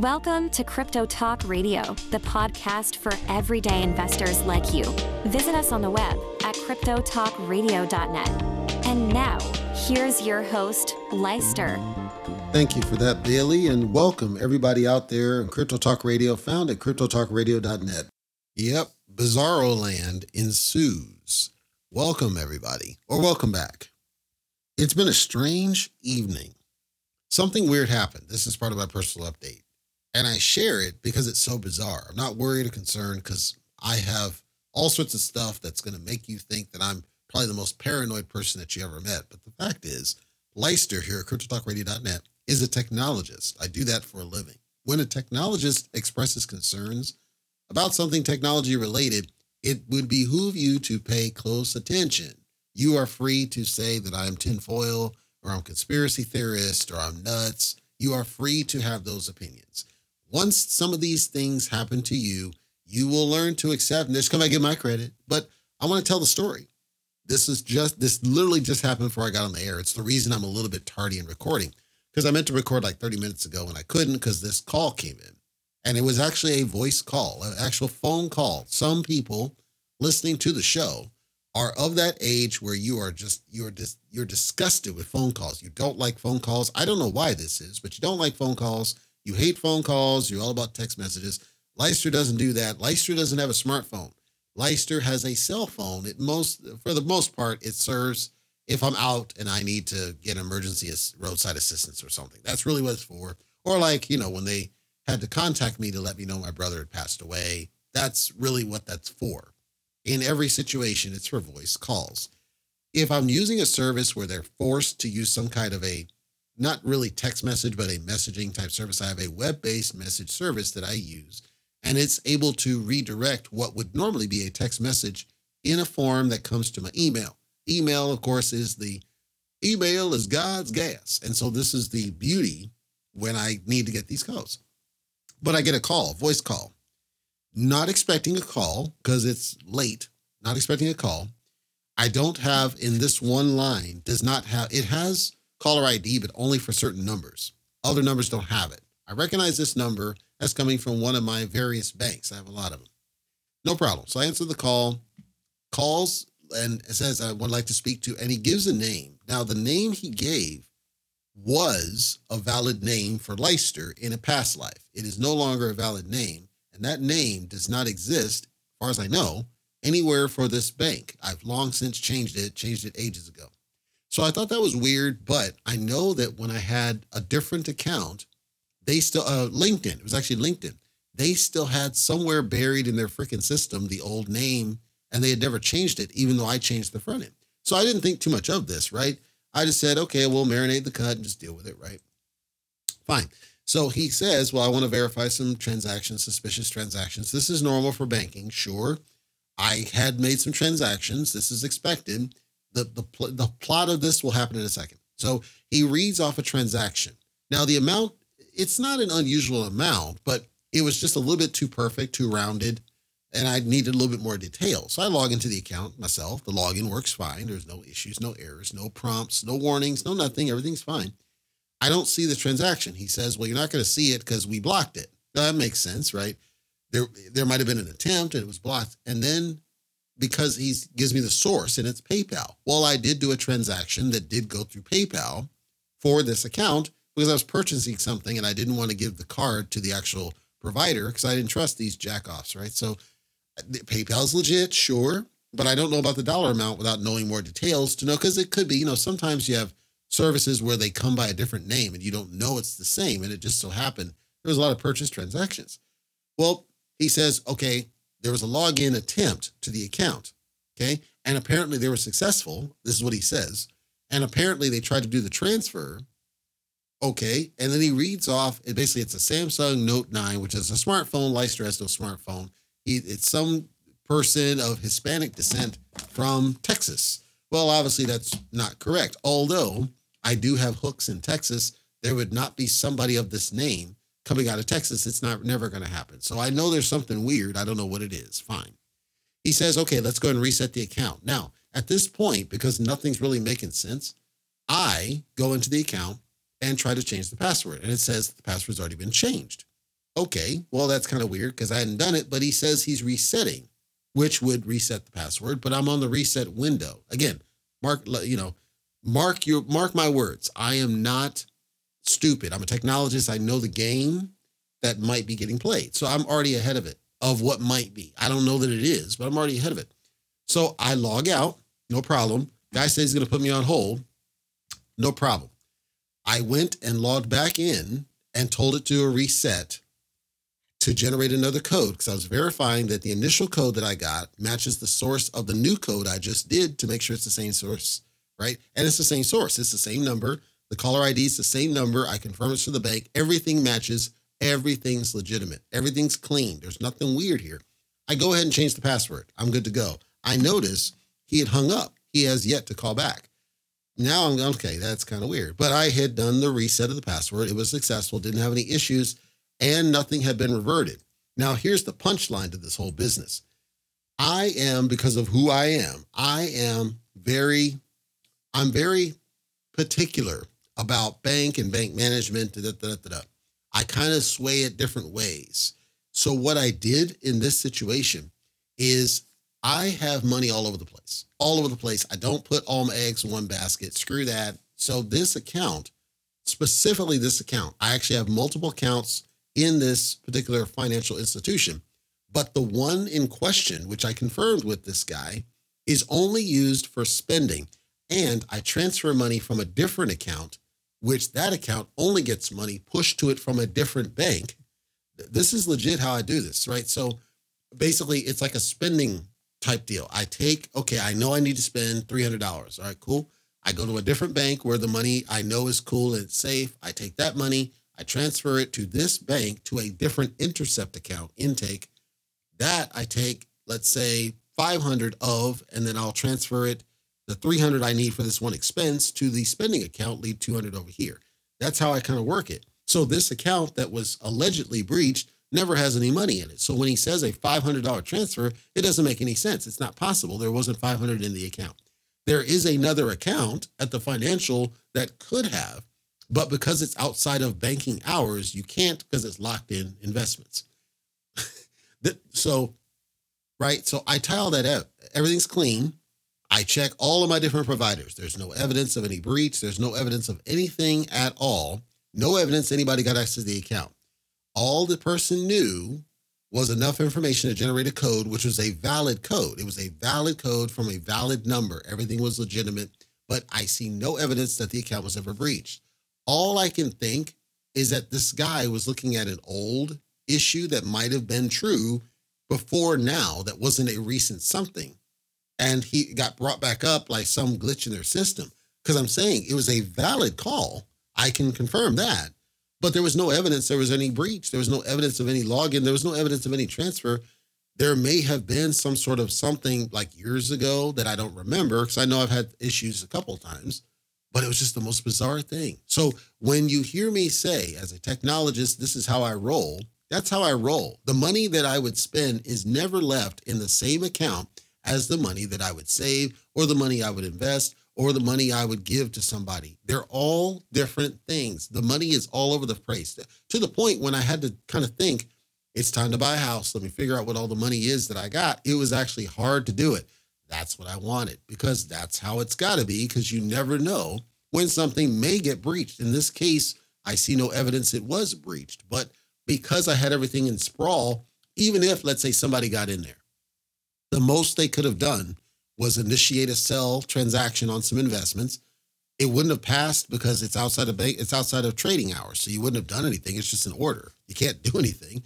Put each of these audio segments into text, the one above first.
Welcome to Crypto Talk Radio, the podcast for everyday investors like you. Visit us on the web at cryptotalkradio.net. And now, here's your host, Leister. Thank you for that, Bailey, and welcome everybody out there in Crypto Talk Radio, found at cryptotalkradio.net. Yep, Bizarro Land ensues. Welcome, everybody, or welcome back. It's been a strange evening. Something weird happened. This is part of my personal update. And I share it because it's so bizarre. I'm not worried or concerned because I have all sorts of stuff that's going to make you think that I'm probably the most paranoid person that you ever met. But the fact is, Leister here at CryptoTalkRadio.net is a technologist. I do that for a living. When a technologist expresses concerns about something technology related, it would behoove you to pay close attention. You are free to say that I'm tinfoil or I'm conspiracy theorist or I'm nuts. You are free to have those opinions. Once some of these things happen to you, you will learn to accept. And just come back and get my credit, but I want to tell the story. This is just this literally just happened before I got on the air. It's the reason I'm a little bit tardy in recording because I meant to record like 30 minutes ago and I couldn't because this call came in. And it was actually a voice call, an actual phone call. Some people listening to the show are of that age where you are just you're just you're disgusted with phone calls. You don't like phone calls. I don't know why this is, but you don't like phone calls. You hate phone calls. You're all about text messages. Leister doesn't do that. Leister doesn't have a smartphone. Leister has a cell phone. It most, for the most part, it serves if I'm out and I need to get emergency roadside assistance or something. That's really what it's for. Or like, you know, when they had to contact me to let me know my brother had passed away. That's really what that's for. In every situation, it's for voice calls. If I'm using a service where they're forced to use some kind of a not really text message, but a messaging type service. I have a web based message service that I use, and it's able to redirect what would normally be a text message in a form that comes to my email. Email, of course, is the email is God's gas. And so this is the beauty when I need to get these calls. But I get a call, voice call, not expecting a call because it's late, not expecting a call. I don't have in this one line, does not have, it has caller ID, but only for certain numbers. Other numbers don't have it. I recognize this number as coming from one of my various banks. I have a lot of them. No problem. So I answer the call, calls, and it says, I would like to speak to, and he gives a name. Now, the name he gave was a valid name for Leister in a past life. It is no longer a valid name, and that name does not exist, as far as I know, anywhere for this bank. I've long since changed it, changed it ages ago. So I thought that was weird, but I know that when I had a different account, they still, uh, LinkedIn, it was actually LinkedIn, they still had somewhere buried in their freaking system the old name and they had never changed it, even though I changed the front end. So I didn't think too much of this, right? I just said, okay, we'll marinate the cut and just deal with it, right? Fine. So he says, well, I want to verify some transactions, suspicious transactions. This is normal for banking, sure. I had made some transactions. This is expected the, the, the plot of this will happen in a second. So he reads off a transaction. Now, the amount, it's not an unusual amount, but it was just a little bit too perfect, too rounded, and I needed a little bit more detail. So I log into the account myself. The login works fine. There's no issues, no errors, no prompts, no warnings, no nothing. Everything's fine. I don't see the transaction. He says, Well, you're not going to see it because we blocked it. that makes sense, right? There, there might have been an attempt and it was blocked. And then because he gives me the source and it's PayPal. Well, I did do a transaction that did go through PayPal for this account because I was purchasing something and I didn't want to give the card to the actual provider because I didn't trust these jackoffs, right? So PayPal's legit, sure, but I don't know about the dollar amount without knowing more details to know because it could be, you know, sometimes you have services where they come by a different name and you don't know it's the same. And it just so happened there was a lot of purchase transactions. Well, he says, okay, there was a login attempt to the account. Okay. And apparently they were successful. This is what he says. And apparently they tried to do the transfer. Okay. And then he reads off, it basically it's a Samsung Note 9, which is a smartphone. Leister has no smartphone. He, it's some person of Hispanic descent from Texas. Well, obviously that's not correct. Although I do have hooks in Texas, there would not be somebody of this name coming out of Texas, it's not never going to happen. So I know there's something weird. I don't know what it is. Fine. He says, okay, let's go and reset the account. Now, at this point, because nothing's really making sense, I go into the account and try to change the password. And it says the password's already been changed. Okay, well, that's kind of weird because I hadn't done it, but he says he's resetting, which would reset the password. But I'm on the reset window. Again, mark, you know, mark your mark my words. I am not stupid. I'm a technologist. I know the game that might be getting played. So I'm already ahead of it, of what might be. I don't know that it is, but I'm already ahead of it. So I log out, no problem. Guy says he's going to put me on hold, no problem. I went and logged back in and told it to a reset to generate another code because I was verifying that the initial code that I got matches the source of the new code I just did to make sure it's the same source, right? And it's the same source, it's the same number. The caller ID is the same number. I confirm it to the bank. Everything matches. Everything's legitimate. Everything's clean. There's nothing weird here. I go ahead and change the password. I'm good to go. I notice he had hung up. He has yet to call back. Now I'm okay. That's kind of weird. But I had done the reset of the password. It was successful. Didn't have any issues, and nothing had been reverted. Now here's the punchline to this whole business. I am because of who I am. I am very, I'm very particular about bank and bank management. Da, da, da, I kind of sway it different ways. So what I did in this situation is I have money all over the place, all over the place. I don't put all my eggs in one basket. Screw that. So this account, specifically this account, I actually have multiple accounts in this particular financial institution. But the one in question, which I confirmed with this guy, is only used for spending. And I transfer money from a different account, which that account only gets money pushed to it from a different bank. This is legit how I do this, right? So basically, it's like a spending type deal. I take, okay, I know I need to spend $300. All right, cool. I go to a different bank where the money I know is cool and safe. I take that money, I transfer it to this bank to a different intercept account intake. That I take, let's say 500 of, and then I'll transfer it the 300 I need for this one expense to the spending account, leave 200 over here. That's how I kind of work it. So this account that was allegedly breached never has any money in it. So when he says a $500 transfer, it doesn't make any sense. It's not possible. There wasn't 500 in the account. There is another account at the financial that could have, but because it's outside of banking hours, you can't because it's locked in investments. so, right. So I tie all that out. Everything's clean. I check all of my different providers. There's no evidence of any breach. There's no evidence of anything at all. No evidence anybody got access to the account all the person knew was enough information to generate a code, which was a valid code. It was a valid code from a valid number. Everything was legitimate, but I see no evidence that the account was ever breached. All I can think is that this guy was looking at an old issue that might have been true before now, that wasn't a recent something. And he got brought back up like some glitch in their system. Because I'm saying it was a valid call. I can confirm that but there was no evidence there was any breach. There was no evidence of any login. There was no evidence of any transfer. There may have been some sort of something like years ago that I don't remember because I know I've had issues a couple times, but it was just the most bizarre thing. So when you hear me say, as a technologist, this is how I roll, that's how I roll. The money that I would spend is never left in the same account as the money that I would save or the money I would invest or the money I would give to somebody. They're all different things. The money is all over the place to the point when I had to kind of think, it's time to buy a house. Let me figure out what all the money is that I got. It was actually hard to do it. That's what I wanted because that's how it's got to be because you never know when something may get breached. In this case, I see no evidence it was breached, but because I had everything in sprawl, even if, let's say, somebody got in there, the most they could have done was initiate a sell transaction on some investments. It wouldn't have passed because it's outside of bank, it's outside of trading hours. So you wouldn't have done anything. It's just an order. You can't do anything.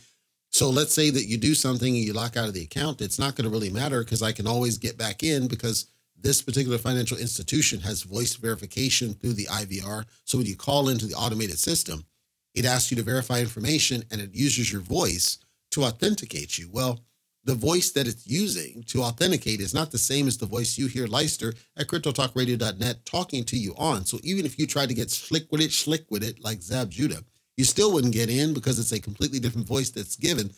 So let's say that you do something and you lock out of the account. It's not going to really matter because I can always get back in because this particular financial institution has voice verification through the IVR. So when you call into the automated system, it asks you to verify information and it uses your voice to authenticate you. Well, the voice that it's using to authenticate is not the same as the voice you hear Leister at cryptotalkradio.net talking to you on. So even if you tried to get slick with it, slick with it, like Zab Judah, you still wouldn't get in because it's a completely different voice that's given.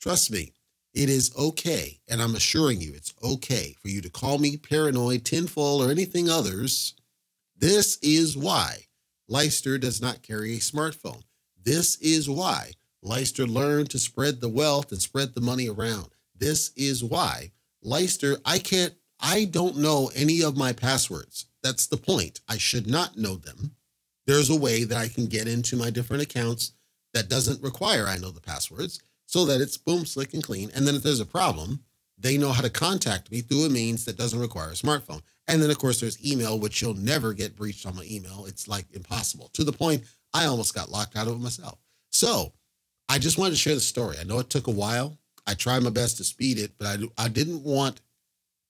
Trust me, it is okay. And I'm assuring you, it's okay for you to call me paranoid, tinfoil, or anything others. This is why Leister does not carry a smartphone. This is why Leister learned to spread the wealth and spread the money around. This is why Leister, I can't, I don't know any of my passwords. That's the point. I should not know them. There's a way that I can get into my different accounts that doesn't require I know the passwords so that it's boom, slick, and clean. And then if there's a problem, they know how to contact me through a means that doesn't require a smartphone. And then, of course, there's email, which you'll never get breached on my email. It's like impossible to the point I almost got locked out of it myself. So I just wanted to share the story. I know it took a while. I tried my best to speed it, but I, I didn't want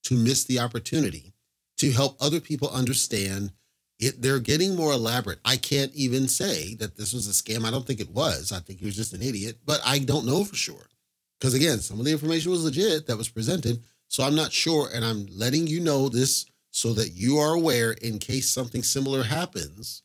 to miss the opportunity to help other people understand it. They're getting more elaborate. I can't even say that this was a scam. I don't think it was. I think he was just an idiot, but I don't know for sure. Because again, some of the information was legit that was presented. So I'm not sure. And I'm letting you know this so that you are aware in case something similar happens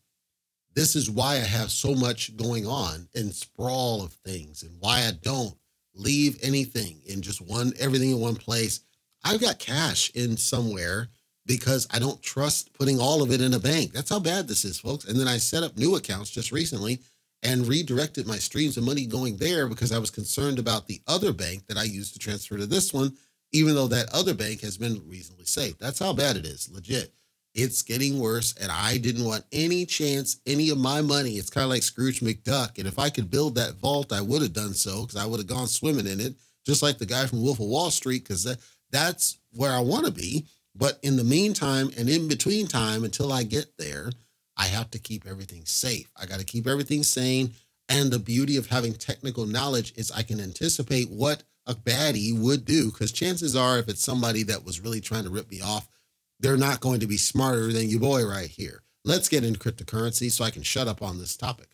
this is why I have so much going on and sprawl of things and why I don't leave anything in just one, everything in one place. I've got cash in somewhere because I don't trust putting all of it in a bank. That's how bad this is, folks. And then I set up new accounts just recently and redirected my streams of money going there because I was concerned about the other bank that I used to transfer to this one, even though that other bank has been reasonably safe. That's how bad it is, legit. It's getting worse, and I didn't want any chance, any of my money. It's kind of like Scrooge McDuck. And if I could build that vault, I would have done so because I would have gone swimming in it, just like the guy from Wolf of Wall Street, because that, that's where I want to be. But in the meantime and in between time, until I get there, I have to keep everything safe. I got to keep everything sane. And the beauty of having technical knowledge is I can anticipate what a baddie would do. Because chances are, if it's somebody that was really trying to rip me off, they're not going to be smarter than you boy right here. Let's get into cryptocurrency so I can shut up on this topic.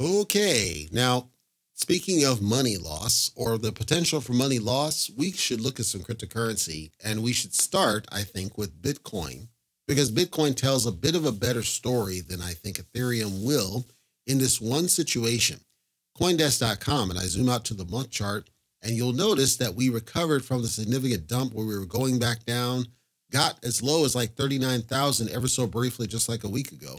Okay, now speaking of money loss or the potential for money loss, we should look at some cryptocurrency and we should start, I think, with Bitcoin because Bitcoin tells a bit of a better story than I think Ethereum will in this one situation. Coindesk.com, and I zoom out to the month chart, and you'll notice that we recovered from the significant dump where we were going back down, got as low as like 39,000 ever so briefly, just like a week ago.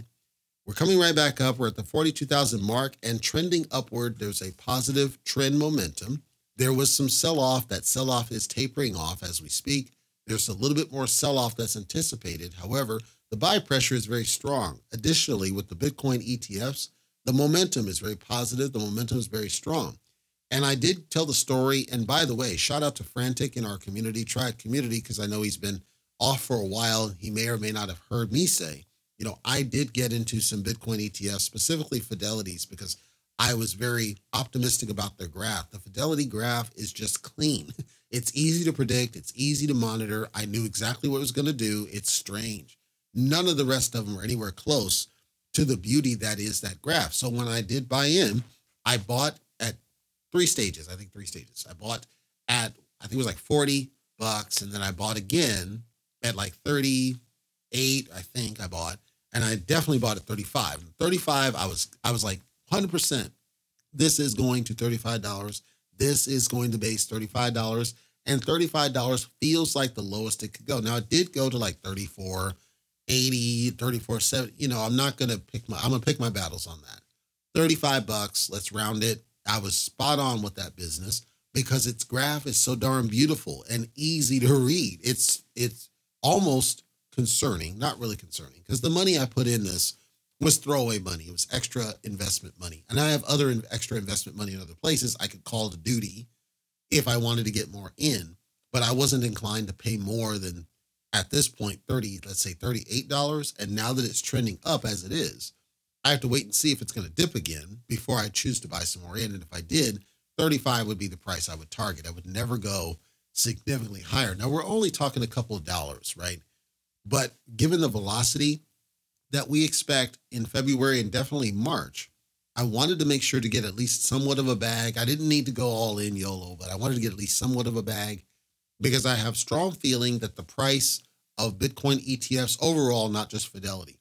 We're coming right back up. We're at the 42,000 mark and trending upward. There's a positive trend momentum. There was some sell off. That sell off is tapering off as we speak. There's a little bit more sell off that's anticipated. However, the buy pressure is very strong. Additionally, with the Bitcoin ETFs, the momentum is very positive. The momentum is very strong. And I did tell the story. And by the way, shout out to Frantic in our community, Triad community, because I know he's been off for a while. He may or may not have heard me say, you know, I did get into some Bitcoin ETFs, specifically Fidelities, because I was very optimistic about their graph. The Fidelity graph is just clean. It's easy to predict, it's easy to monitor. I knew exactly what it was going to do. It's strange. None of the rest of them are anywhere close to the beauty that is that graph. So when I did buy in, I bought at three stages. I think three stages. I bought at I think it was like 40 bucks and then I bought again at like 38 I think I bought and I definitely bought at 35. 35 I was I was like 100% this is going to $35. This is going to base $35 and $35 feels like the lowest it could go. Now it did go to like 34 80, 34, 70. You know, I'm not going to pick my, I'm going to pick my battles on that. 35 bucks, let's round it. I was spot on with that business because its graph is so darn beautiful and easy to read. It's, it's almost concerning, not really concerning, because the money I put in this was throwaway money. It was extra investment money. And I have other extra investment money in other places I could call to duty if I wanted to get more in, but I wasn't inclined to pay more than at this point 30 let's say $38 and now that it's trending up as it is i have to wait and see if it's going to dip again before i choose to buy some more. In and if i did 35 would be the price i would target. I would never go significantly higher. Now we're only talking a couple of dollars right? But given the velocity that we expect in february and definitely march i wanted to make sure to get at least somewhat of a bag. I didn't need to go all in yolo but i wanted to get at least somewhat of a bag because I have strong feeling that the price of Bitcoin ETFs overall, not just Fidelity,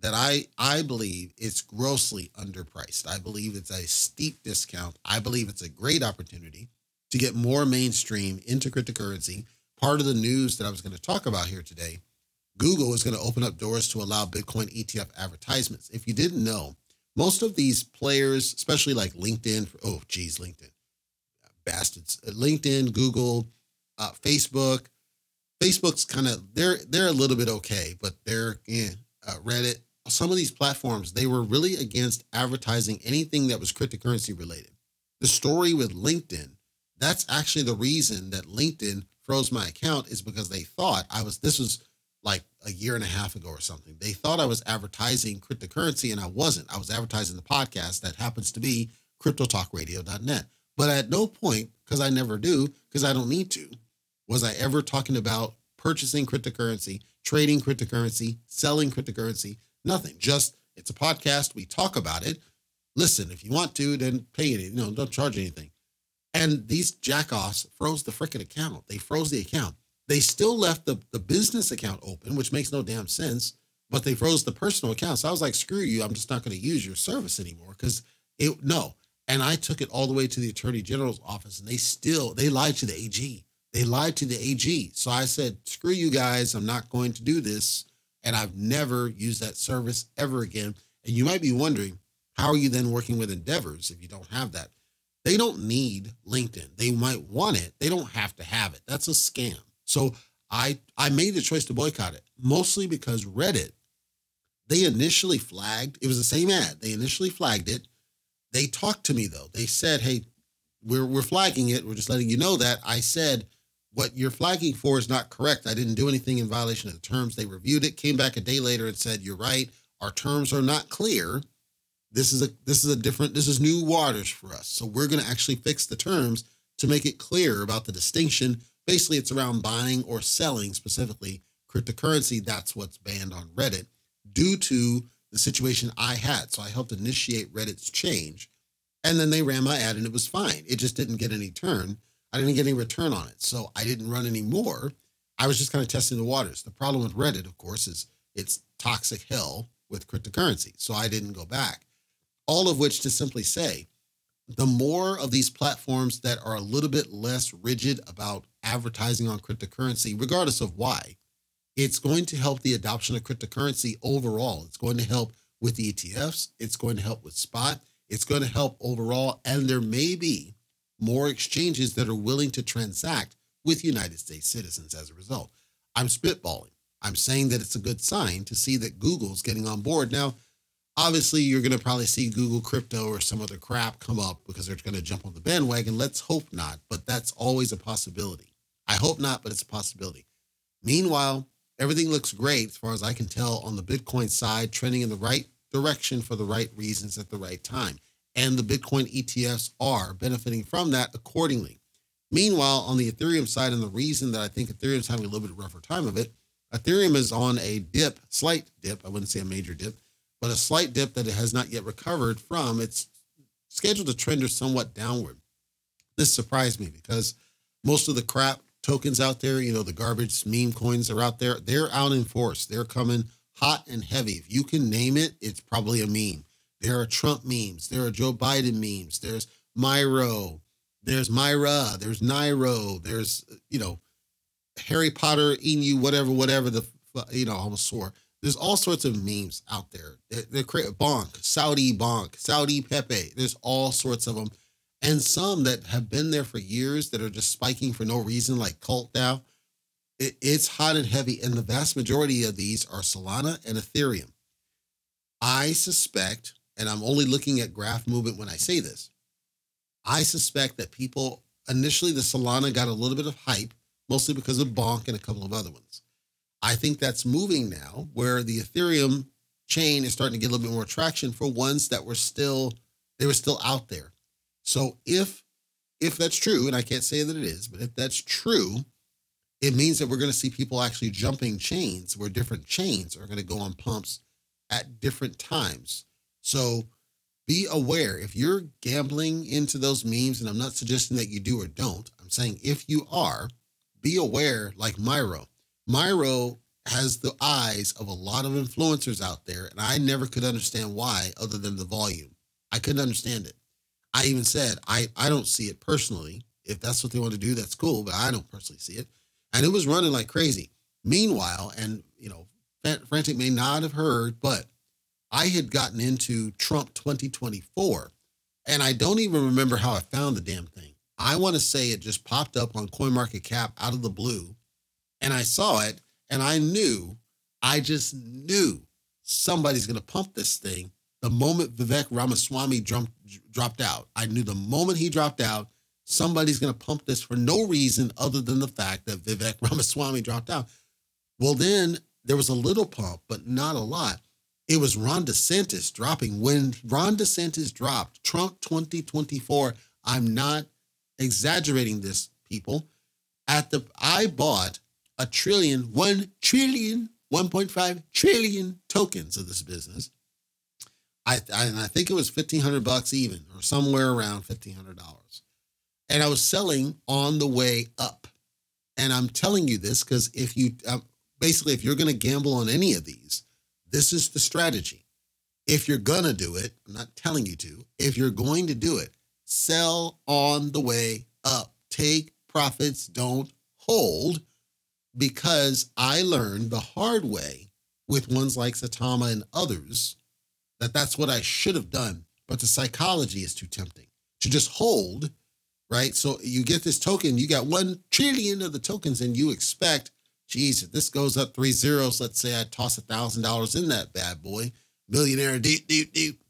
that I I believe it's grossly underpriced. I believe it's a steep discount. I believe it's a great opportunity to get more mainstream into cryptocurrency. Part of the news that I was going to talk about here today Google is going to open up doors to allow Bitcoin ETF advertisements. If you didn't know, most of these players, especially like LinkedIn, oh, geez, LinkedIn, bastards, LinkedIn, Google, uh, Facebook, Facebook's kind of they're they're a little bit okay, but they're in uh, Reddit. Some of these platforms they were really against advertising anything that was cryptocurrency related. The story with LinkedIn, that's actually the reason that LinkedIn froze my account is because they thought I was this was like a year and a half ago or something. They thought I was advertising cryptocurrency and I wasn't. I was advertising the podcast that happens to be cryptotalkradio.net. But at no point, because I never do, because I don't need to, was I ever talking about purchasing cryptocurrency, trading cryptocurrency, selling cryptocurrency? Nothing. Just it's a podcast. We talk about it. Listen, if you want to, then pay it. You know, don't charge anything. And these jackoffs froze the freaking account. They froze the account. They still left the, the business account open, which makes no damn sense, but they froze the personal account. So I was like, screw you. I'm just not going to use your service anymore because it, no. And I took it all the way to the attorney general's office and they still, they lied to the AG. They lied to the AG. So I said, screw you guys. I'm not going to do this. And I've never used that service ever again. And you might be wondering, how are you then working with endeavors if you don't have that? They don't need LinkedIn. They might want it. They don't have to have it. That's a scam. So I I made the choice to boycott it, mostly because Reddit, they initially flagged, it was the same ad. They initially flagged it. They talked to me though. They said, hey, we're we're flagging it. We're just letting you know that. I said, what you're flagging for is not correct. I didn't do anything in violation of the terms. They reviewed it, came back a day later and said, You're right. Our terms are not clear. This is a this is a different, this is new waters for us. So we're gonna actually fix the terms to make it clear about the distinction basically it's around buying or selling specifically cryptocurrency. That's what's banned on Reddit due to the situation I had. So I helped initiate Reddit's change. And then they ran my ad and it was fine. It just didn't get any turn. I didn't get any return on it. So I didn't run any more. I was just kind of testing the waters. The problem with Reddit, of course, is it's toxic hell with cryptocurrency. So I didn't go back. All of which to simply say, the more of these platforms that are a little bit less rigid about advertising on cryptocurrency, regardless of why, it's going to help the adoption of cryptocurrency overall. It's going to help with the ETFs, it's going to help with spot, it's going to help overall. And there may be more exchanges that are willing to transact with United States citizens as a result. I'm spitballing. I'm saying that it's a good sign to see that Google's getting on board. Now, obviously you're going to probably see Google crypto or some other crap come up because they're going to jump on the bandwagon. Let's hope not, but that's always a possibility. I hope not, but it's a possibility. Meanwhile, everything looks great as far as I can tell on the Bitcoin side, trending in the right direction for the right reasons at the right time. And the Bitcoin ETFs are benefiting from that accordingly. Meanwhile, on the Ethereum side, and the reason that I think Ethereum is having a little bit of rougher time of it, Ethereum is on a dip, slight dip. I wouldn't say a major dip but a slight dip that it has not yet recovered from. It's scheduled to trend or somewhat downward. This surprised me because most of the crap tokens out there, you know, the garbage meme coins are out there, they're out in force. They're coming hot and heavy. If you can name it, it's probably a meme. There are Trump memes, there are Joe Biden memes, there's Myro, there's Myra, there's Nairo, there's, you know, Harry Potter, Inu, whatever, whatever the, you know, I almost swore there's all sorts of memes out there. They're, they're bonk, Saudi bonk, Saudi Pepe. There's all sorts of them, and some that have been there for years that are just spiking for no reason, like Cult now. It, it's hot and heavy, and the vast majority of these are Solana and Ethereum. I suspect, and I'm only looking at graph movement when I say this. I suspect that people initially the Solana got a little bit of hype, mostly because of Bonk and a couple of other ones. I think that's moving now where the Ethereum chain is starting to get a little bit more traction for ones that were still they were still out there. So if if that's true, and I can't say that it is, but if that's true, it means that we're going to see people actually jumping chains where different chains are going to go on pumps at different times. So be aware if you're gambling into those memes, and I'm not suggesting that you do or don't. I'm saying if you are, be aware, like Myro. Myro has the eyes of a lot of influencers out there, and I never could understand why, other than the volume. I couldn't understand it. I even said I I don't see it personally. If that's what they want to do, that's cool, but I don't personally see it. And it was running like crazy. Meanwhile, and you know, Frantic may not have heard, but I had gotten into Trump 2024, and I don't even remember how I found the damn thing. I want to say it just popped up on CoinMarketCap out of the blue, and I saw it, and I knew, I just knew somebody's going to pump this thing. The moment Vivek Ramaswamy dropped out, I knew the moment he dropped out, somebody's going to pump this for no reason other than the fact that Vivek Ramaswamy dropped out. Well, then there was a little pump, but not a lot. It was Ron DeSantis dropping. When Ron DeSantis dropped, Trump 2024, I'm not exaggerating this, people. At the I bought a trillion, one trillion, 1.5 trillion tokens of this business. I, I, I think it was 1500 bucks even, or somewhere around $1,500 and I was selling on the way up. And I'm telling you this because if you um, basically, if you're going to gamble on any of these, this is the strategy. If you're going to do it, I'm not telling you to, if you're going to do it, sell on the way up. Take profits, don't hold, because I learned the hard way with ones like Saitama and others that that's what I should have done. But the psychology is too tempting to just hold right? So you get this token, you got one trillion of the tokens, and you expect, geez, if this goes up three zeros, let's say I toss a thousand dollars in that bad boy, millionaire, deep, deep, deep.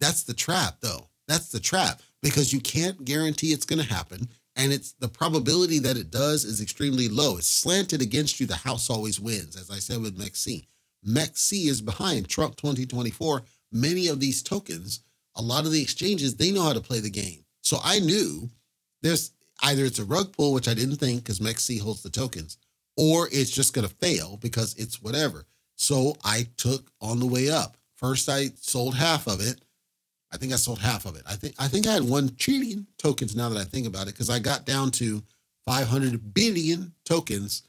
That's the trap, though. That's the trap because you can't guarantee it's going to happen. And it's the probability that it does is extremely low. It's slanted against you. The house always wins, as I said with MEXC. MEXC is behind Trump 2024. Many of these tokens, a lot of the exchanges, they know how to play the game. So I knew there's either it's a rug pull, which I didn't think because MEXC holds the tokens, or it's just going to fail because it's whatever. So I took on the way up. First, I sold half of it. I think I sold half of it. I think I think I had one trillion tokens now that I think about it because I got down to 500 billion tokens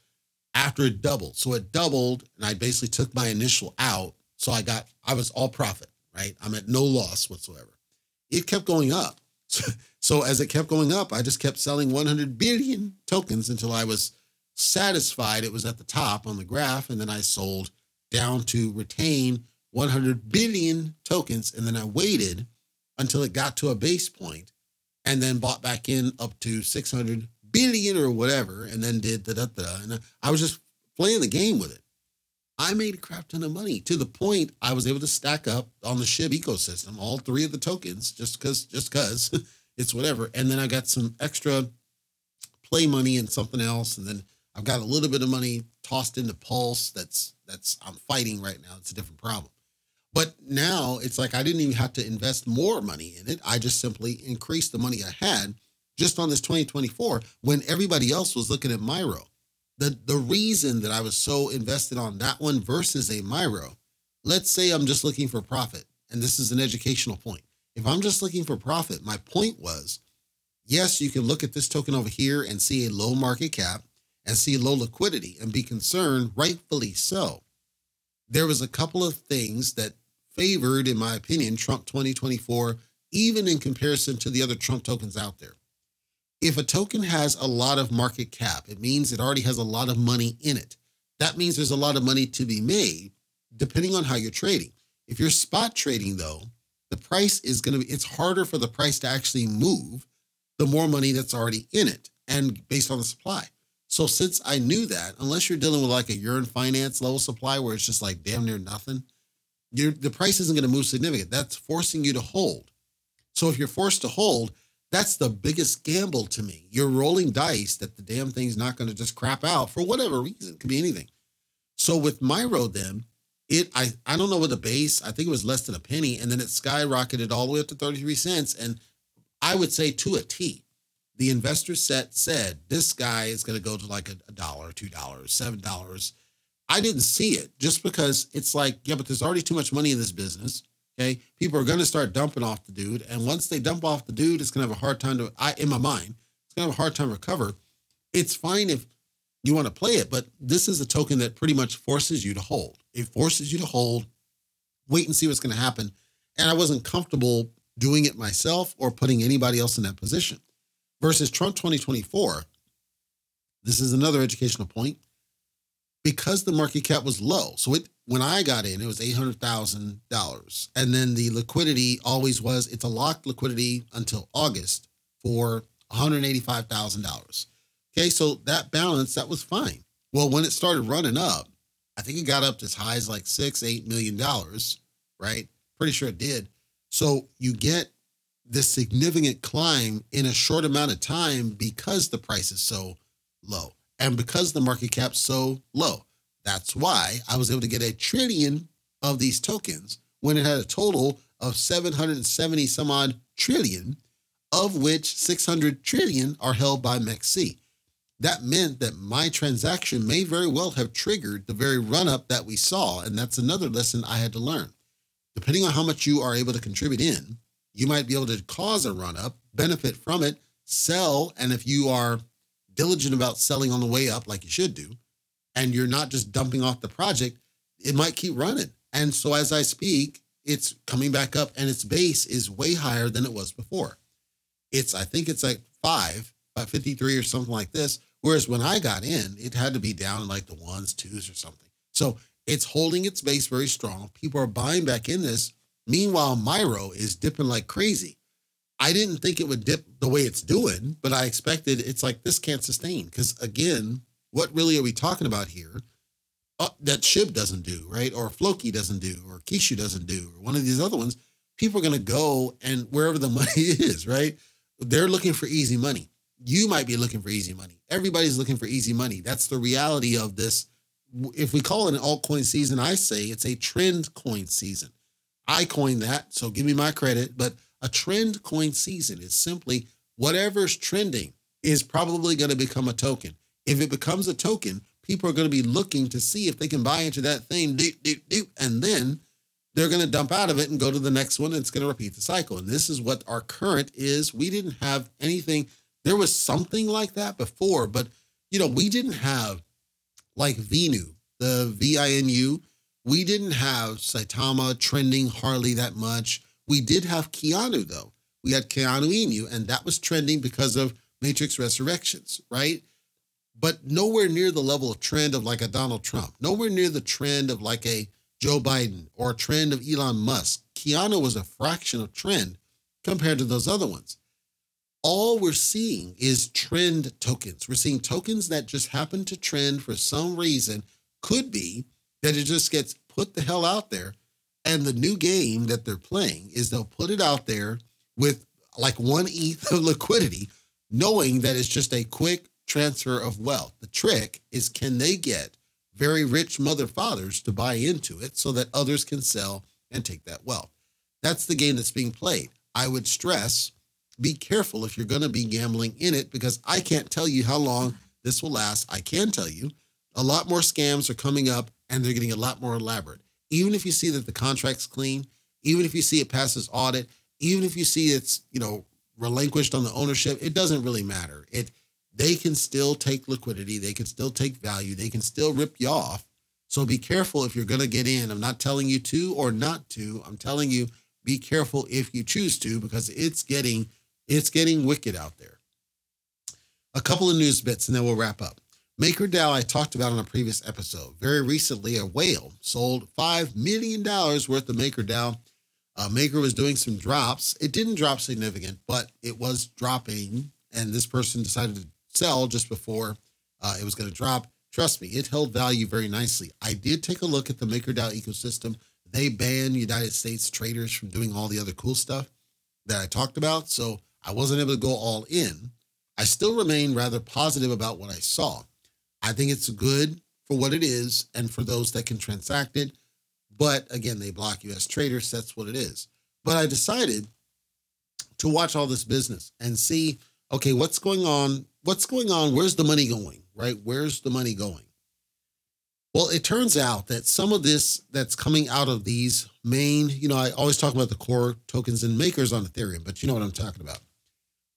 after it doubled. So it doubled, and I basically took my initial out. So I got I was all profit, right? I'm at no loss whatsoever. It kept going up. So as it kept going up, I just kept selling 100 billion tokens until I was satisfied it was at the top on the graph. And then I sold down to retain 100 billion tokens. And then I waited until it got to a base point and then bought back in up to 600 billion or whatever. And then did da da da. And I was just playing the game with it. I made a crap ton of money to the point I was able to stack up on the SHIB ecosystem, all three of the tokens, just because, just because. it's whatever. And then I got some extra play money and something else, and then I've got a little bit of money tossed into Pulse. That's that's I'm fighting right now. It's a different problem. But now it's like I didn't even have to invest more money in it. I just simply increased the money I had just on this 2024 when everybody else was looking at Myro. The the reason that I was so invested on that one versus a Myro, let's say I'm just looking for profit, and this is an educational point. If I'm just looking for profit, my point was yes, you can look at this token over here and see a low market cap and see low liquidity and be concerned, rightfully so. There was a couple of things that favored, in my opinion, Trump 2024, even in comparison to the other Trump tokens out there. If a token has a lot of market cap, it means it already has a lot of money in it. That means there's a lot of money to be made, depending on how you're trading. If you're spot trading, though, the price is going to be, it's harder for the price to actually move the more money that's already in it and based on the supply. So since I knew that, unless you're dealing with like a Yearn finance level supply where it's just like damn near nothing, the price isn't going to move significant. That's forcing you to hold. So if you're forced to hold, that's the biggest gamble to me. You're rolling dice that the damn thing's not going to just crap out for whatever reason. It could be anything. So with Myro, then it I I don't know what the base. I think it was less than a penny, and then it skyrocketed all the way up to 33 cents. And I would say to a T, the investor set said this guy is going to go to like a, dollar, two dollars, seven dollars. I didn't see it just because it's like, yeah, but there's already too much money in this business. Okay. People are going to start dumping off the dude. And once they dump off the dude, it's going to have a hard time to, I, in my mind, it's going to have a hard time recover. It's fine if you want to play it, but this is a token that pretty much forces you to hold. It forces you to hold, wait and see what's going to happen. And I wasn't comfortable doing it myself or putting anybody else in that position. Versus Trump 2024, this is another educational point. because the market cap was low. So it when I got in, it was eight hundred thousand dollars, and then the liquidity always was it's a locked liquidity until August for one hundred eighty five thousand dollars. Okay, so that balance that was fine. Well, when it started running up, I think it got up as high as like six, eight million dollars, right? Pretty sure it did. So you get this significant climb in a short amount of time because the price is so low and because the market cap's so low. That's why I was able to get a trillion of these tokens when it had a total of 770 some odd trillion, of which 600 trillion are held by MEXC. That meant that my transaction may very well have triggered the very run up that we saw. And that's another lesson I had to learn. Depending on how much you are able to contribute in, you might be able to cause a run up, benefit from it, sell. And if you are diligent about selling on the way up, like you should do, and you're not just dumping off the project, it might keep running. And so as I speak, it's coming back up and its base is way higher than it was before. It's, I think it's like five, about 53 or something like this. Whereas when I got in, it had to be down in like the ones, twos, or something. So it's holding its base very strong. People are buying back in this. Meanwhile, Myro is dipping like crazy. I didn't think it would dip the way it's doing, but I expected it's like this can't sustain. Because again, what really are we talking about here? Uh, that Shib doesn't do, right? Or Floki doesn't do, or Kishu doesn't do, or one of these other ones. People are going to go and wherever the money is, right? They're looking for easy money. You might be looking for easy money. Everybody's looking for easy money. That's the reality of this. If we call it an altcoin season, I say it's a trend coin season. I coined that, so give me my credit. But a trend coin season is simply whatever's trending is probably going to become a token. If it becomes a token, people are going to be looking to see if they can buy into that thing, doop, doop, doop, and then they're going to dump out of it and go to the next one. And it's going to repeat the cycle. And this is what our current is. We didn't have anything. There was something like that before, but you know, we didn't have like Vinu, the V-I-N-U. We didn't have Saitama trending hardly that much. We did have Keanu though. We had Keanu Inu, and that was trending because of Matrix Resurrections, right? But nowhere near the level of trend of like a Donald Trump, nowhere near the trend of like a Joe Biden or a trend of Elon Musk. Keanu was a fraction of trend compared to those other ones. All we're seeing is trend tokens. We're seeing tokens that just happen to trend for some reason. Could be that it just gets put the hell out there and the new game that they're playing is they'll put it out there with like one ETH of liquidity, knowing that it's just a quick transfer of wealth. The trick is can they get very rich mother fathers to buy into it so that others can sell and take that wealth? That's the game that's being played. I would stress be careful if you're going to be gambling in it because I can't tell you how long this will last. I can tell you a lot more scams are coming up and they're getting a lot more elaborate even if you see that the contract's clean, even if you see it passes audit, even if you see it's, you know, relinquished on the ownership, it doesn't really matter. It they can still take liquidity, they can still take value, they can still rip you off. So be careful if you're going to get in. I'm not telling you to or not to. I'm telling you be careful if you choose to because it's getting it's getting wicked out there. A couple of news bits and then we'll wrap up. MakerDAO, I talked about on a previous episode. Very recently, a whale sold $5 million worth of MakerDAO. Uh, Maker was doing some drops. It didn't drop significant, but it was dropping. And this person decided to sell just before uh, it was going to drop. Trust me, it held value very nicely. I did take a look at the MakerDAO ecosystem. They banned United States traders from doing all the other cool stuff that I talked about. So I wasn't able to go all in. I still remain rather positive about what I saw. I think it's good for what it is and for those that can transact it. But again, they block US traders. That's what it is. But I decided to watch all this business and see, okay, what's going on? What's going on? Where's the money going? Right? Where's the money going? Well, it turns out that some of this that's coming out of these main, you know, I always talk about the core tokens and makers on Ethereum, but you know what I'm talking about.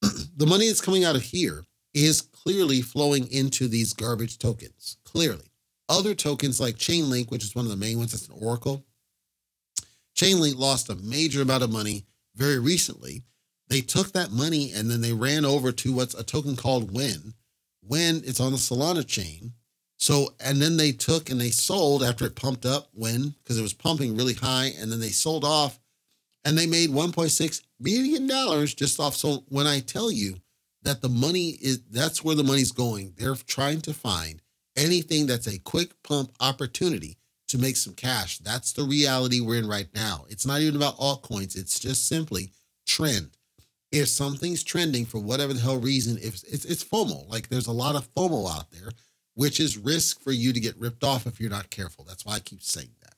the money that's coming out of here is clearly flowing into these garbage tokens. Clearly. Other tokens like Chainlink, which is one of the main ones, that's an Oracle. Chainlink lost a major amount of money very recently. They took that money and then they ran over to what's a token called WEN. When it's on the Solana chain, So, and then they took and they sold after it pumped up WEN, because it was pumping really high, and then they sold off and they made $1.6 billion just off. So, when I tell you that the money is, that's where the money's going, they're trying to find anything that's a quick pump opportunity to make some cash. That's the reality we're in right now. It's not even about altcoins, it's just simply trend. If something's trending for whatever the hell reason, if it's, it's FOMO, like there's a lot of FOMO out there which is risk for you to get ripped off if you're not careful. That's why I keep saying that.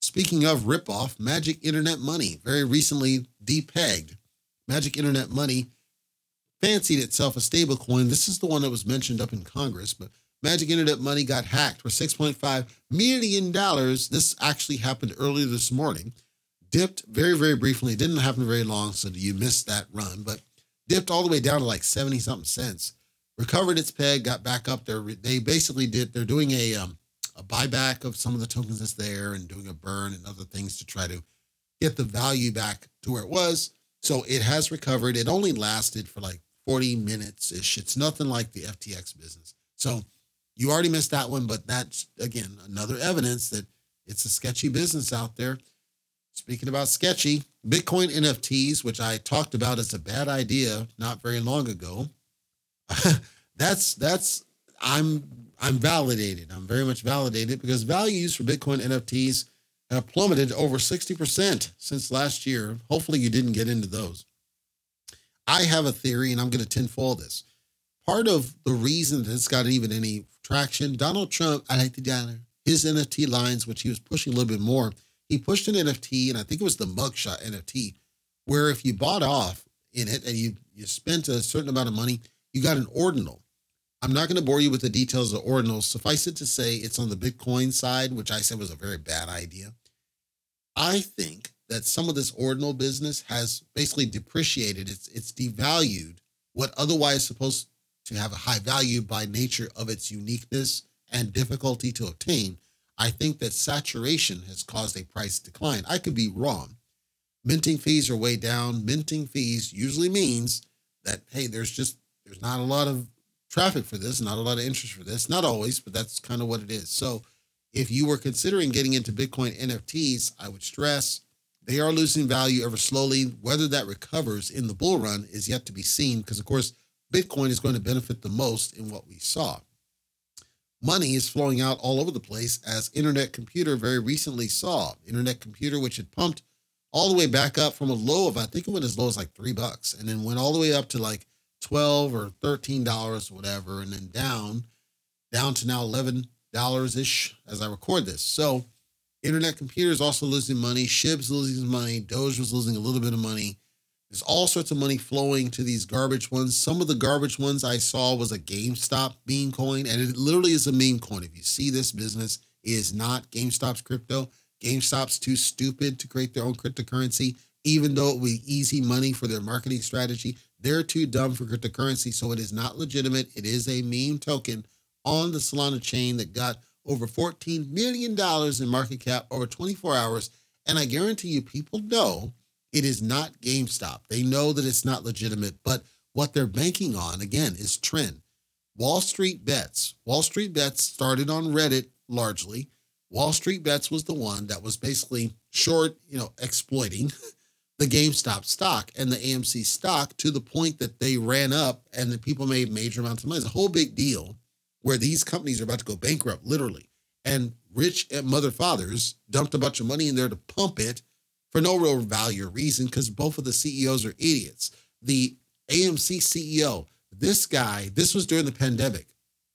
Speaking of ripoff, Magic Internet Money very recently depegged. Magic Internet Money fancied itself a stablecoin. This is the one that was mentioned up in Congress, but Magic Internet Money got hacked for $6.5 million. This actually happened earlier this morning. Dipped very, very briefly. It didn't happen very long, so you missed that run, but dipped all the way down to like 70 something cents recovered its peg, got back up there. They basically did. They're doing a um, a buyback of some of the tokens that's there and doing a burn and other things to try to get the value back to where it was. So it has recovered. It only lasted for like 40 minutes ish. It's nothing like the FTX business. So you already missed that one, but that's again another evidence that it's a sketchy business out there. Speaking about sketchy, Bitcoin NFTs, which I talked about as a bad idea not very long ago, that's that's I'm I'm validated. I'm very much validated because values for Bitcoin NFTs have plummeted over 60% since last year. Hopefully you didn't get into those. I have a theory and I'm going to tinfoil this. Part of the reason that it's got even any traction, Donald Trump, I like the dollar, his NFT lines, which he was pushing a little bit more, he pushed an NFT, and I think it was the mugshot NFT, where if you bought off in it and you you spent a certain amount of money, you got an ordinal. I'm not going to bore you with the details of ordinals. Suffice it to say, it's on the Bitcoin side, which I said was a very bad idea. I think that some of this ordinal business has basically depreciated. It's it's devalued what otherwise supposed to have a high value by nature of its uniqueness and difficulty to obtain. I think that saturation has caused a price decline. I could be wrong. Minting fees are way down. Minting fees usually means that hey, there's just there's not a lot of traffic for this, not a lot of interest for this. Not always, but that's kind of what it is. So if you were considering getting into Bitcoin NFTs, I would stress they are losing value ever slowly. Whether that recovers in the bull run is yet to be seen because, of course, Bitcoin is going to benefit the most in what we saw. Money is flowing out all over the place, as Internet Computer very recently saw. Internet Computer, which had pumped all the way back up from a low of, I think it went as low as like three bucks, and then went all the way up to like 12 or 13 dollars whatever and then down down to now 11 dollars ish as i record this so internet computers also losing money shib's losing money doge was losing a little bit of money. There's all sorts of money flowing to these garbage ones. Some of the garbage ones i saw was a gamestop meme coin and it literally is a meme coin. If you see this business it is not gamestop's crypto. Gamestop's too stupid to create their own cryptocurrency. Even though it would be easy money for their marketing strategy they're too dumb for cryptocurrency, so it is not legitimate. It is a meme token on the Solana chain that got over $14 million in market cap over 24 hours. And I guarantee you, people know it is not GameStop. They know that it's not legitimate, but what they're banking on, again, is trend. Wall Street Bets. Wall Street Bets started on Reddit largely. Wall Street Bets was the one that was basically short, you know, exploiting the GameStop stock and the AMC stock to the point that they ran up and the people made major amounts of money. It's a whole big deal where these companies are about to go bankrupt, literally. And rich eh, mother fathers dumped a bunch of money in there to pump it for no real value or reason because both of the CEOs are idiots. The AMC CEO, this guy, this was during the pandemic.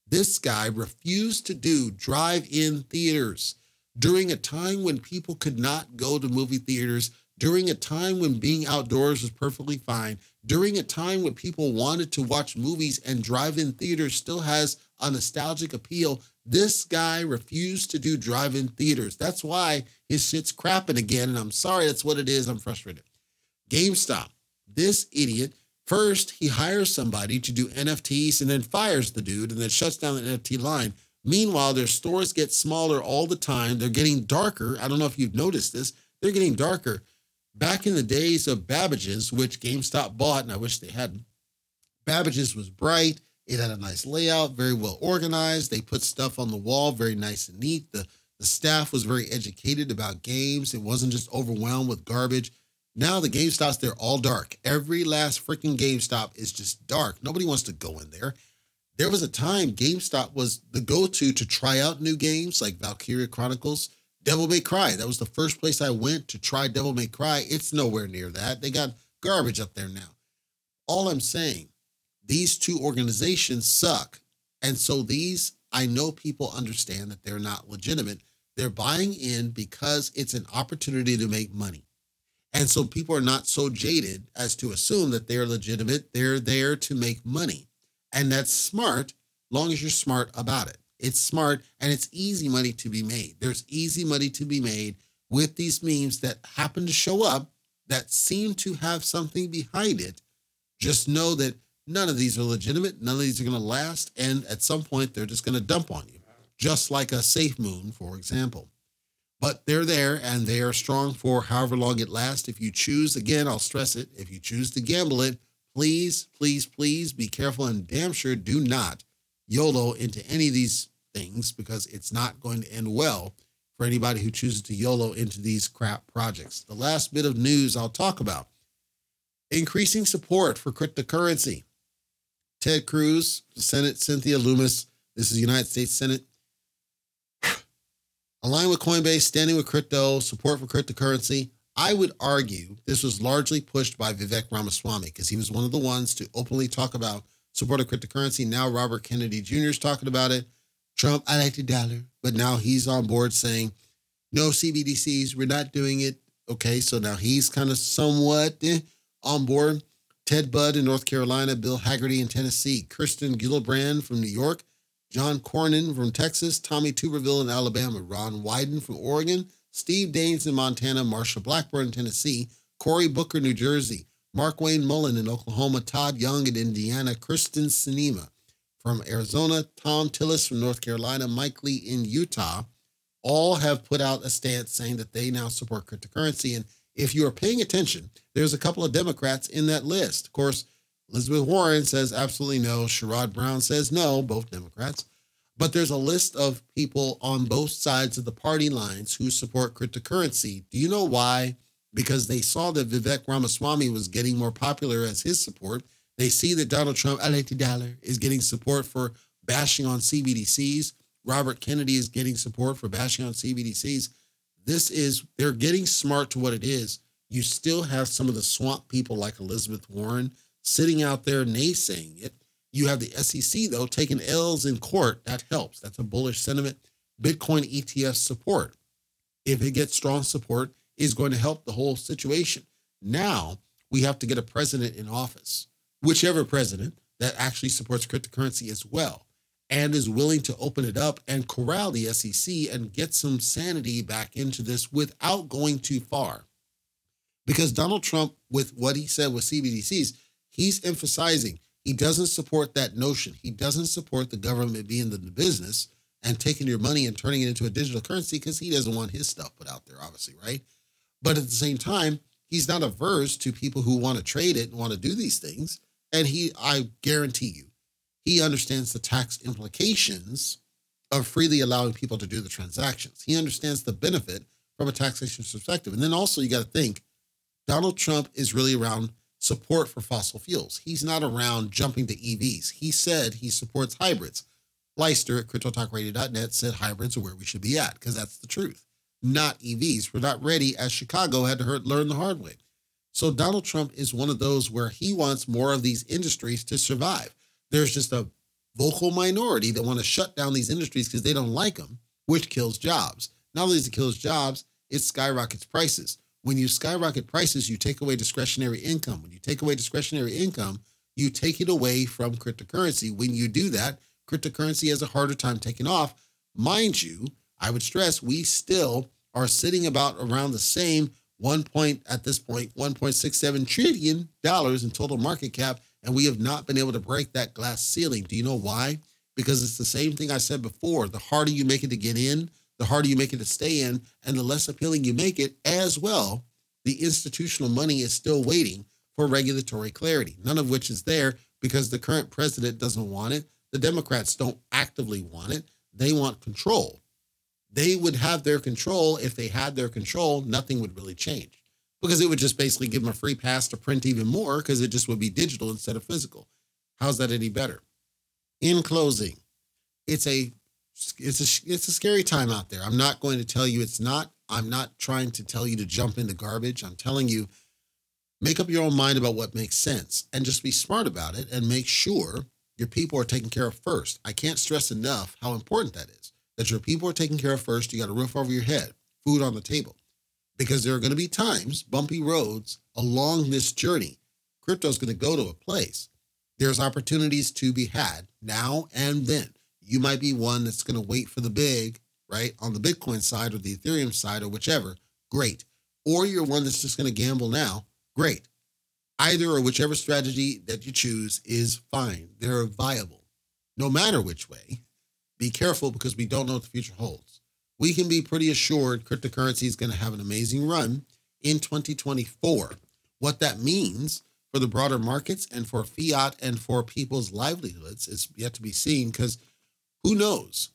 This guy refused to do drive in theaters during a time when people could not go to movie theaters during a time when being outdoors was perfectly fine, during a time when people wanted to watch movies and drive in theaters still has a nostalgic appeal, this guy refused to do drive in theaters. That's why his shit's crapping again. And I'm sorry, that's what it is. I'm frustrated. GameStop, this idiot, first he hires somebody to do NFTs and then fires the dude and then shuts down the NFT line. Meanwhile, their stores get smaller all the time. They're getting darker. I don't know if you've noticed this. They're getting darker. Back in the days of Babbage's, which GameStop bought, and I wish they hadn't, Babbage's was bright. It had a nice layout, very well organized. They put stuff on the wall, very nice and neat. The the staff was very educated about games. It wasn't just overwhelmed with garbage. Now the GameStops, they're all dark. Every last freaking GameStop is just dark. Nobody wants to go in there. There was a time GameStop was the go-to to try out new games like Valkyria Chronicles, Devil May Cry. That was the first place I went to try Devil May Cry. It's nowhere near that. They got garbage up there now. All I'm saying, these two organizations suck. And so these, I know people understand that they're not legitimate. They're buying in because it's an opportunity to make money. And so people are not so jaded as to assume that they're legitimate. They're there to make money. And that's smart, long as you're smart about it. It's smart and it's easy money to be made. There's easy money to be made with these memes that happen to show up that seem to have something behind it. Just know that none of these are legitimate. None of these are going to last. And at some point, they're just going to dump on you just like a safe moon, for example. But they're there and they are strong for however long it lasts. If you choose, again, I'll stress it, if you choose to gamble it, please, please, please be careful and damn sure do not YOLO into any of these things because it's not going to end well for anybody who chooses to YOLO into these crap projects. The last bit of news I'll talk about increasing support for cryptocurrency. Ted Cruz, Senate Cynthia Lummis, this is the United States Senate, Align with Coinbase, standing with crypto, support for cryptocurrency. I would argue this was largely pushed by Vivek Ramaswamy because he was one of the ones to openly talk about support of cryptocurrency. Now Robert Kennedy Jr. is talking about it. Trump, I like the dollar, but now he's on board saying, no CBDCs, we're not doing it. Okay, so now he's kind of somewhat eh, on board. Ted Budd in North Carolina, Bill Hagerty in Tennessee, Kirsten Gillibrand from New York, John Cornyn from Texas, Tommy Tuberville in Alabama, Ron Wyden from Oregon, Steve Daines in Montana, Marsha Blackburn in Tennessee, Cory Booker, New Jersey, Markwayne Mullin in Oklahoma, Todd Young in Indiana, Kyrsten Sinema from Arizona, Thom Tillis from North Carolina, Mike Lee in Utah, all have put out a stance saying that they now support cryptocurrency. And if you are paying attention, there's a couple of Democrats in that list. Of course, Elizabeth Warren says absolutely no. Sherrod Brown says no, both Democrats. But there's a list of people on both sides of the party lines who support cryptocurrency. Do you know why? Because they saw that Vivek Ramaswamy was getting more popular as his support. They see that Donald Trump, I like dollar, is getting support for bashing on CBDCs. Robert Kennedy is getting support for bashing on CBDCs. This is, they're getting smart to what it is. You still have some of the swamp people like Elizabeth Warren sitting out there naysaying it. You have the SEC, though, taking L's in court. That helps. That's a bullish sentiment. Bitcoin ETF support, if it gets strong support, is going to help the whole situation. Now we have to get a president in office, whichever president that actually supports cryptocurrency as well and is willing to open it up and corral the SEC and get some sanity back into this without going too far. Because Donald Trump, with what he said with CBDCs, he's emphasizing he doesn't support that notion. He doesn't support the government being in the business and taking your money and turning it into a digital currency because he doesn't want his stuff put out there, obviously, right? But at the same time, he's not averse to people who want to trade it and want to do these things. And he, I guarantee you, he understands the tax implications of freely allowing people to do the transactions. He understands the benefit from a taxation perspective. And then also, you got to think Donald Trump is really around support for fossil fuels. He's not around jumping to EVs. He said he supports hybrids. Leister at CryptoTalkRadio.net said hybrids are where we should be at because that's the truth, not EVs. We're not ready, as Chicago had to learn the hard way. So Donald Trump is one of those where he wants more of these industries to survive. There's just a vocal minority that want to shut down these industries because they don't like them, which kills jobs. Not only does it kills jobs, it skyrockets prices. When you skyrocket prices, you take away discretionary income. When you take away discretionary income, you take it away from cryptocurrency. When you do that, cryptocurrency has a harder time taking off. Mind you, I would stress we still are sitting about around the same one point at this point, 1.67 trillion dollars in total market cap, and we have not been able to break that glass ceiling. Do you know why? Because it's the same thing I said before. The harder you make it to get in, the harder you make it to stay in, and the less appealing you make it as well. The institutional money is still waiting for regulatory clarity, none of which is there. because the current president doesn't want it. The Democrats don't actively want it. They want control. They would have their control. If they had their control, nothing would really change because it would just basically give them a free pass to print even more because it just would be digital instead of physical. How's that any better? In closing, it's a it's a it's a scary time out there. I'm not going to tell you it's not. I'm not trying to tell you to jump into garbage. I'm telling you make up your own mind about what makes sense and just be smart about it and make sure your people are taken care of first. I can't stress enough how important that is. That your people are taken care of first. You got a roof over your head, food on the table. Because there are going to be times, bumpy roads along this journey. Crypto is going to go to a place. There's opportunities to be had now and then. You might be one that's going to wait for the big, right, on the Bitcoin side or the Ethereum side or whichever. Great. Or you're one that's just going to gamble now great. Either or whichever strategy that you choose is fine. They're viable. No matter which way, be careful because we don't know what the future holds. We can be pretty assured cryptocurrency is going to have an amazing run in 2024. What that means for the broader markets and for fiat and for people's livelihoods is yet to be seen because who knows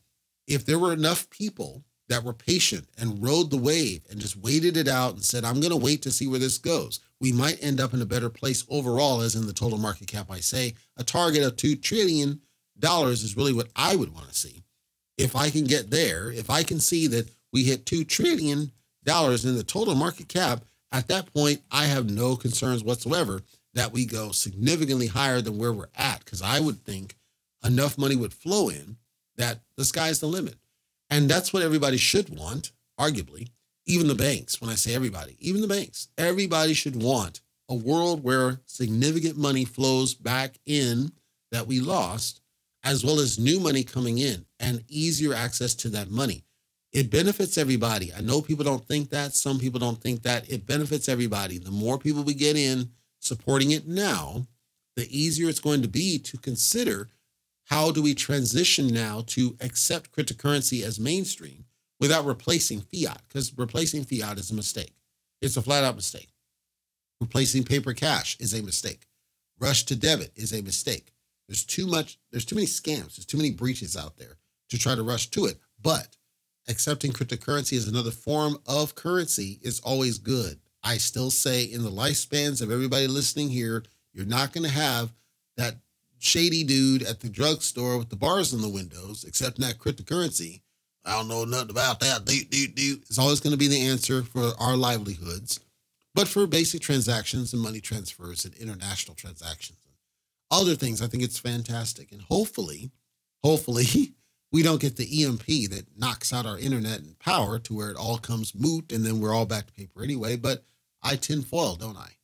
if there were enough people that were patient and rode the wave and just waited it out and said, I'm going to wait to see where this goes. We might end up in a better place overall, as in the total market cap. I say a target of $2 trillion is really what I would want to see. If I can get there, if I can see that we hit $2 trillion in the total market cap, at that point, I have no concerns whatsoever that we go significantly higher than where we're at. Because I would think enough money would flow in that the sky's the limit. And that's what everybody should want, arguably. Even the banks, when I say everybody, even the banks, everybody should want a world where significant money flows back in that we lost, as well as new money coming in and easier access to that money. It benefits everybody. I know people don't think that. Some people don't think that. It benefits everybody. The more people we get in supporting it now, the easier it's going to be to consider how do we transition now to accept cryptocurrency as mainstream without replacing fiat? Because replacing fiat is a mistake. It's a flat out mistake. Replacing paper cash is a mistake. Rush to debit is a mistake. There's too much, there's too many scams, there's too many breaches out there to try to rush to it. But accepting cryptocurrency as another form of currency is always good. I still say in the lifespans of everybody listening here, you're not going to have that shady dude at the drugstore with the bars in the windows, accepting that cryptocurrency. I don't know nothing about that. It's always going to be the answer for our livelihoods. But for basic transactions and money transfers and international transactions other things, I think it's fantastic. And hopefully, hopefully, we don't get the EMP that knocks out our internet and power to where it all comes moot and then we're all back to paper anyway. But I tin foil, don't I?